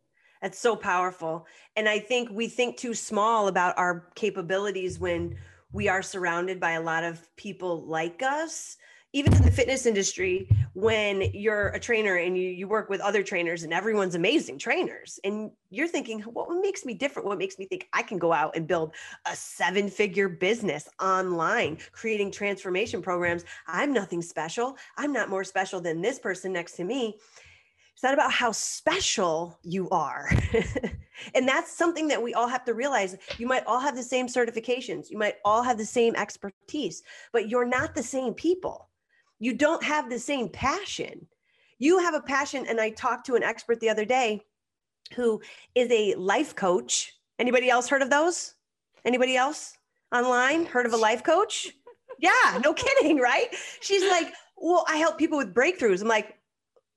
that's so powerful. And I think we think too small about our capabilities when we are surrounded by a lot of people like us. Even in the fitness industry, when you're a trainer and you, you work with other trainers and everyone's amazing trainers, and you're thinking, what makes me different? What makes me think I can go out and build a seven figure business online, creating transformation programs? I'm nothing special. I'm not more special than this person next to me it's not about how special you are. and that's something that we all have to realize. You might all have the same certifications, you might all have the same expertise, but you're not the same people. You don't have the same passion. You have a passion. And I talked to an expert the other day who is a life coach. Anybody else heard of those? Anybody else online heard of a life coach? Yeah, no kidding, right? She's like, well, I help people with breakthroughs. I'm like,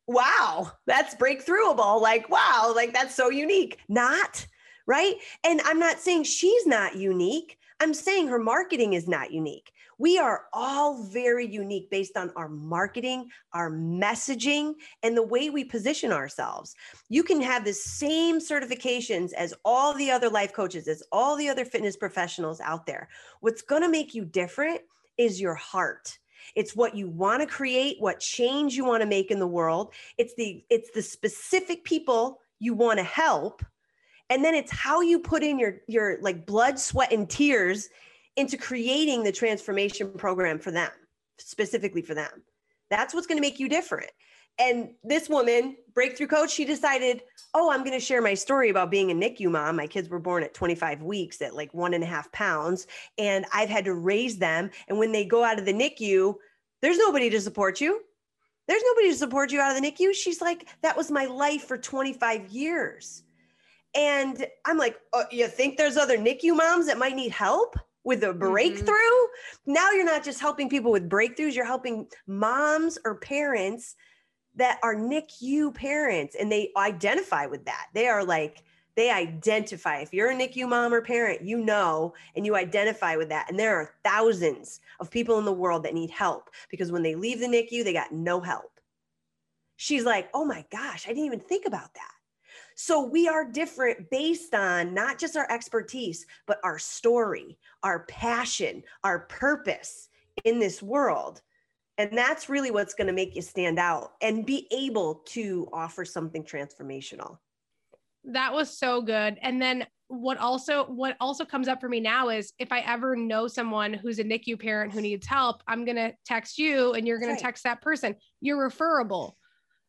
wow, that's breakthroughable. Like, wow, like that's so unique. Not, right? And I'm not saying she's not unique. I'm saying her marketing is not unique. We are all very unique based on our marketing, our messaging, and the way we position ourselves. You can have the same certifications as all the other life coaches, as all the other fitness professionals out there. What's going to make you different is your heart it's what you want to create, what change you want to make in the world. It's the it's the specific people you want to help. And then it's how you put in your your like blood, sweat and tears into creating the transformation program for them, specifically for them. That's what's going to make you different. And this woman, breakthrough coach, she decided, oh, I'm going to share my story about being a NICU mom. My kids were born at 25 weeks at like one and a half pounds, and I've had to raise them. And when they go out of the NICU, there's nobody to support you. There's nobody to support you out of the NICU. She's like, that was my life for 25 years. And I'm like, oh, you think there's other NICU moms that might need help? With a mm-hmm. breakthrough. Mm-hmm. Now you're not just helping people with breakthroughs, you're helping moms or parents that are NICU parents and they identify with that. They are like, they identify. If you're a NICU mom or parent, you know, and you identify with that. And there are thousands of people in the world that need help because when they leave the NICU, they got no help. She's like, oh my gosh, I didn't even think about that. So we are different based on not just our expertise, but our story, our passion, our purpose in this world. And that's really what's going to make you stand out and be able to offer something transformational. That was so good. And then what also what also comes up for me now is if I ever know someone who's a NICU parent who needs help, I'm going to text you and you're going right. to text that person. You're referable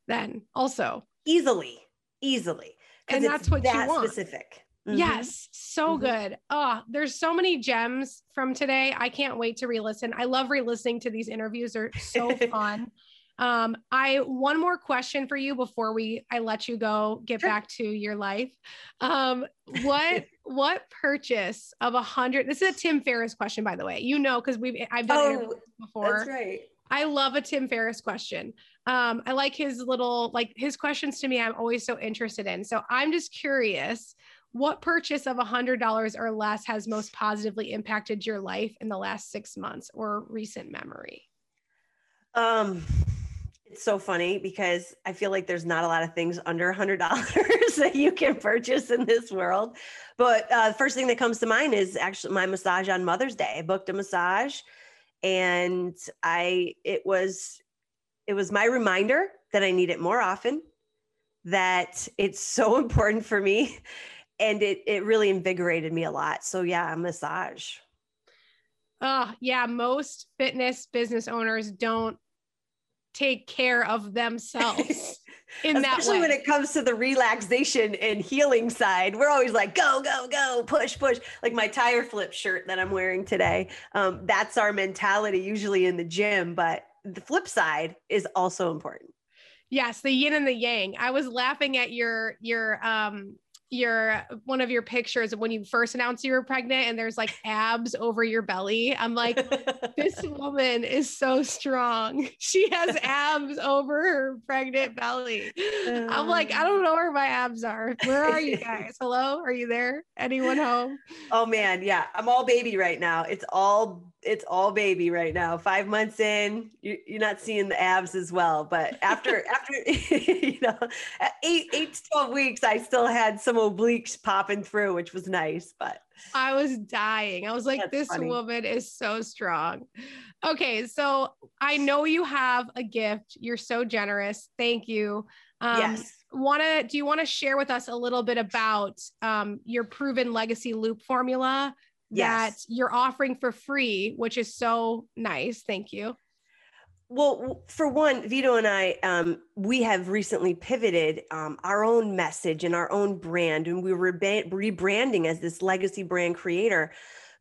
then also. Easily. Easily. And that's what that you want. specific. Mm-hmm. Yes, so mm-hmm. good. Oh, there's so many gems from today. I can't wait to re-listen. I love re-listening to these interviews. They're so fun. Um, I one more question for you before we I let you go get sure. back to your life. Um, what what purchase of a hundred? This is a Tim Ferriss question, by the way. You know, because we've I've done oh, before. That's right. I love a Tim Ferriss question. Um, I like his little like his questions to me. I'm always so interested in. So I'm just curious what purchase of a $100 or less has most positively impacted your life in the last six months or recent memory? Um, it's so funny because I feel like there's not a lot of things under a hundred dollars that you can purchase in this world. But uh, the first thing that comes to mind is actually my massage on Mother's Day. I booked a massage, and I it was it was my reminder that I need it more often. That it's so important for me and it it really invigorated me a lot. So yeah, massage. Oh, yeah, most fitness business owners don't take care of themselves in Especially that Especially when it comes to the relaxation and healing side. We're always like, go, go, go, push, push. Like my tire flip shirt that I'm wearing today. Um, that's our mentality usually in the gym, but the flip side is also important. Yes, the yin and the yang. I was laughing at your your um your one of your pictures of when you first announced you were pregnant and there's like abs over your belly. I'm like, this woman is so strong. She has abs over her pregnant belly. I'm like, I don't know where my abs are. Where are you guys? Hello? Are you there? Anyone home? Oh man, yeah. I'm all baby right now. It's all it's all baby right now. Five months in, you're, you're not seeing the abs as well. But after after you know eight eight to twelve weeks, I still had some obliques popping through, which was nice. But I was dying. I was like, this funny. woman is so strong. Okay, so I know you have a gift. You're so generous. Thank you. Um, yes. Want to? Do you want to share with us a little bit about um, your proven legacy loop formula? Yes. that you're offering for free, which is so nice. Thank you. Well, for one, Vito and I, um, we have recently pivoted um, our own message and our own brand, and we were rebranding as this legacy brand creator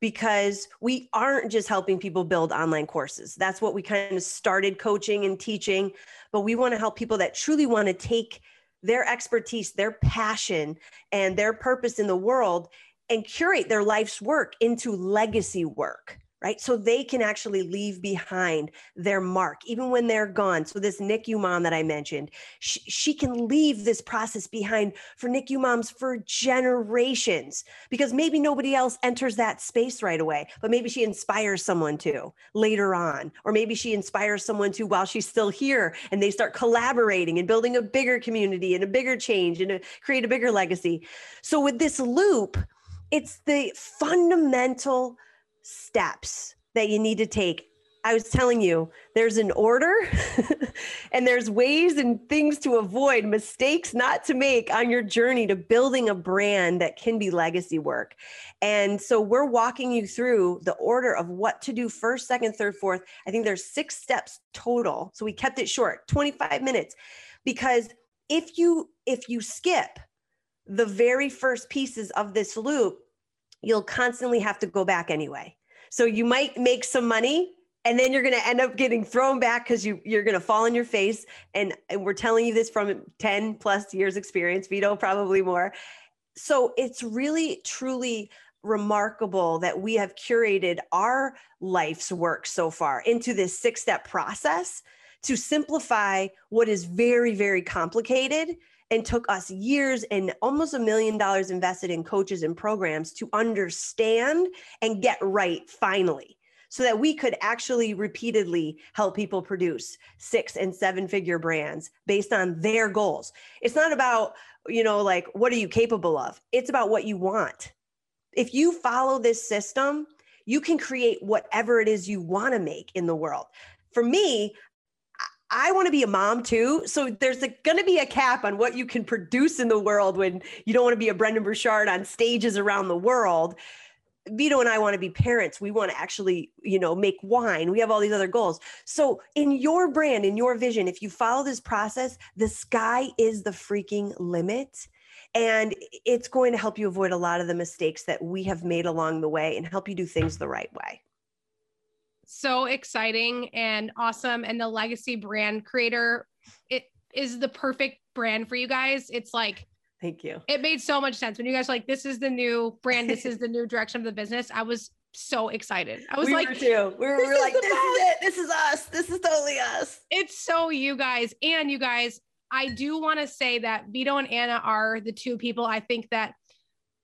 because we aren't just helping people build online courses. That's what we kind of started coaching and teaching, but we want to help people that truly want to take their expertise, their passion, and their purpose in the world and curate their life's work into legacy work right? So they can actually leave behind their mark even when they're gone. So this NICU mom that I mentioned, she, she, can leave this process behind for NICU moms for generations because maybe nobody else enters that space right away, but maybe she inspires someone to later on, or maybe she inspires someone to while she's still here and they start collaborating and building a bigger community and a bigger change and a, create a bigger legacy. So with this loop, it's the fundamental steps that you need to take. I was telling you, there's an order and there's ways and things to avoid, mistakes not to make on your journey to building a brand that can be legacy work. And so we're walking you through the order of what to do first, second, third, fourth. I think there's six steps total. So we kept it short, 25 minutes because if you if you skip the very first pieces of this loop, you'll constantly have to go back anyway. So you might make some money and then you're going to end up getting thrown back because you you're going to fall on your face and, and we're telling you this from 10 plus years experience vito probably more so it's really truly remarkable that we have curated our life's work so far into this six step process to simplify what is very very complicated and took us years and almost a million dollars invested in coaches and programs to understand and get right finally so that we could actually repeatedly help people produce six and seven figure brands based on their goals. It's not about, you know, like what are you capable of? It's about what you want. If you follow this system, you can create whatever it is you want to make in the world. For me, I want to be a mom too. So there's going to be a cap on what you can produce in the world when you don't want to be a Brendon Burchard on stages around the world. Vito and I want to be parents. We want to actually, you know, make wine. We have all these other goals. So in your brand, in your vision, if you follow this process, the sky is the freaking limit. And it's going to help you avoid a lot of the mistakes that we have made along the way and help you do things the right way. So exciting and awesome. And the legacy brand creator, it is the perfect brand for you guys. It's like, thank you. It made so much sense when you guys like, this is the new brand, this is the new direction of the business. I was so excited. I was we like, were too. We were, we were like, this best. is it. This is us. This is totally us. It's so you guys. And you guys, I do want to say that Vito and Anna are the two people I think that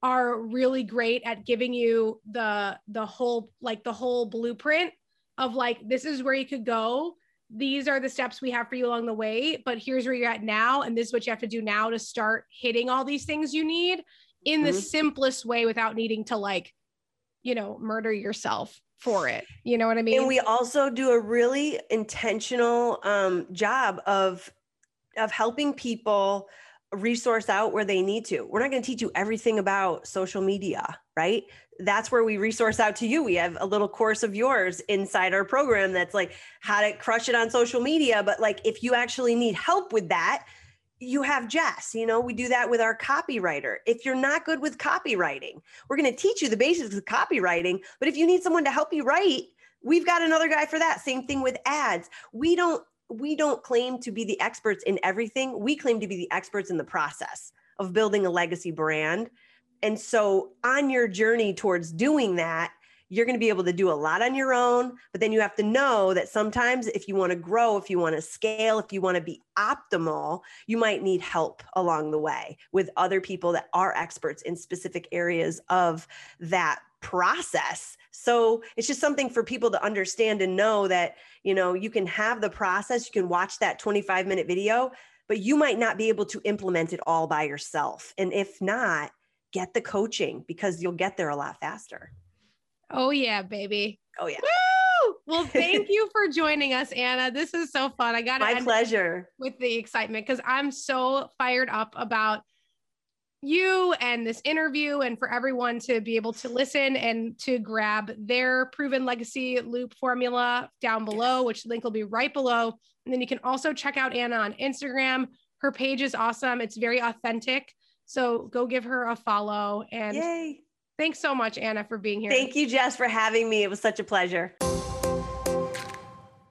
are really great at giving you the the whole like the whole blueprint of like this is where you could go. These are the steps we have for you along the way but here's where you're at now and this is what you have to do now to start hitting all these things you need in the mm-hmm. simplest way without needing to like you know murder yourself for it. You know what i mean? and we also do a really intentional um, job of of helping people resource out where they need to. We're not going to teach you everything about social media, right? That's where we resource out to you. We have a little course of yours inside our program that's like how to crush it on social media. But like if you actually need help with that, you have Jess. You know, we do that with our copywriter. If you're not good with copywriting, we're going to teach you the basics of copywriting. But if you need someone to help you write, we've got another guy for that. Same thing with ads. We don't we don't claim to be the experts in everything. We claim to be the experts in the process of building a legacy brand. And so, on your journey towards doing that, you're going to be able to do a lot on your own. But then you have to know that sometimes, if you want to grow, if you want to scale, if you want to be optimal, you might need help along the way with other people that are experts in specific areas of that process. So it's just something for people to understand and know that, you know, you can have the process, you can watch that 25 minute video, but you might not be able to implement it all by yourself. And if not, get the coaching because you'll get there a lot faster. Oh, yeah, baby. Oh, yeah. Woo! Well, thank you for joining us, Anna. This is so fun. I got my pleasure with the excitement because I'm so fired up about you and this interview and for everyone to be able to listen and to grab their proven legacy loop formula down below, which link will be right below. And then you can also check out Anna on Instagram. Her page is awesome. It's very authentic. So go give her a follow. And Yay. thanks so much, Anna, for being here. Thank you, Jess, for having me. It was such a pleasure.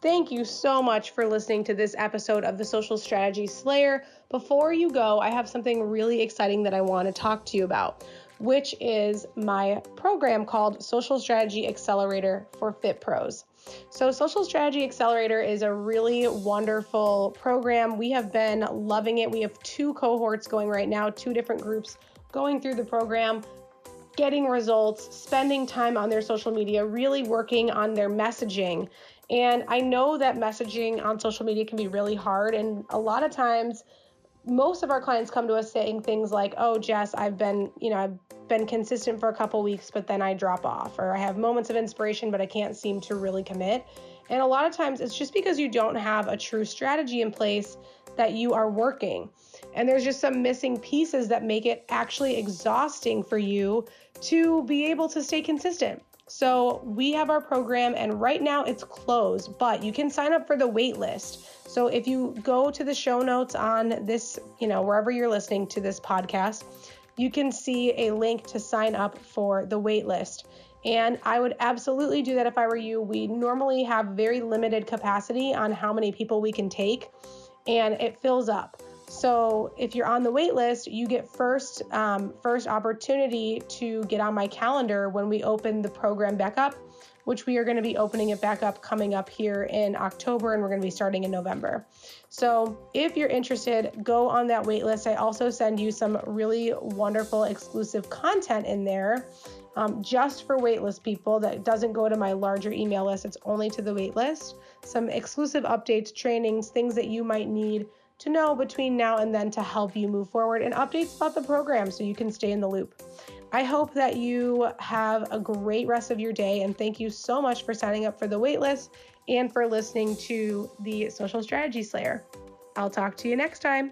Thank you so much for listening to this episode of the Social Strategy Slayer. Before you go, I have something really exciting that I want to talk to you about, which is my program called Social Strategy Accelerator for Fit Pros. So, Social Strategy Accelerator is a really wonderful program. We have been loving it. We have two cohorts going right now, two different groups going through the program getting results, spending time on their social media, really working on their messaging and I know that messaging on social media can be really hard. And a lot of times, most of our clients come to us saying things like, "Oh, Jess, I've been, you know, I've been consistent for a couple weeks, but then I drop off, or I have moments of inspiration, but I can't seem to really commit." And a lot of times, it's just because you don't have a true strategy in place that you are working. And there's just some missing pieces that make it actually exhausting for you to be able to stay consistent. So we have our program, and right now it's closed, but you can sign up for the wait list. So if you go to the show notes on this, you know, wherever you're listening to this podcast, you can see a link to sign up for the wait list. And I would absolutely do that if I were you. We normally have very limited capacity on how many people we can take, and it fills up. So if you're on the wait list, you get first um, first opportunity to get on my calendar when we open the program back up, which we are going to be opening it back up coming up here in October, and we're going to be starting in November. So if you're interested, go on that wait list. I also send you some really wonderful exclusive content in there. Um, just for waitlist people that doesn't go to my larger email list it's only to the waitlist some exclusive updates trainings things that you might need to know between now and then to help you move forward and updates about the program so you can stay in the loop. I hope that you have a great rest of your day and thank you so much for signing up for the waitlist and for listening to the Social Strategy Slayer. I'll talk to you next time.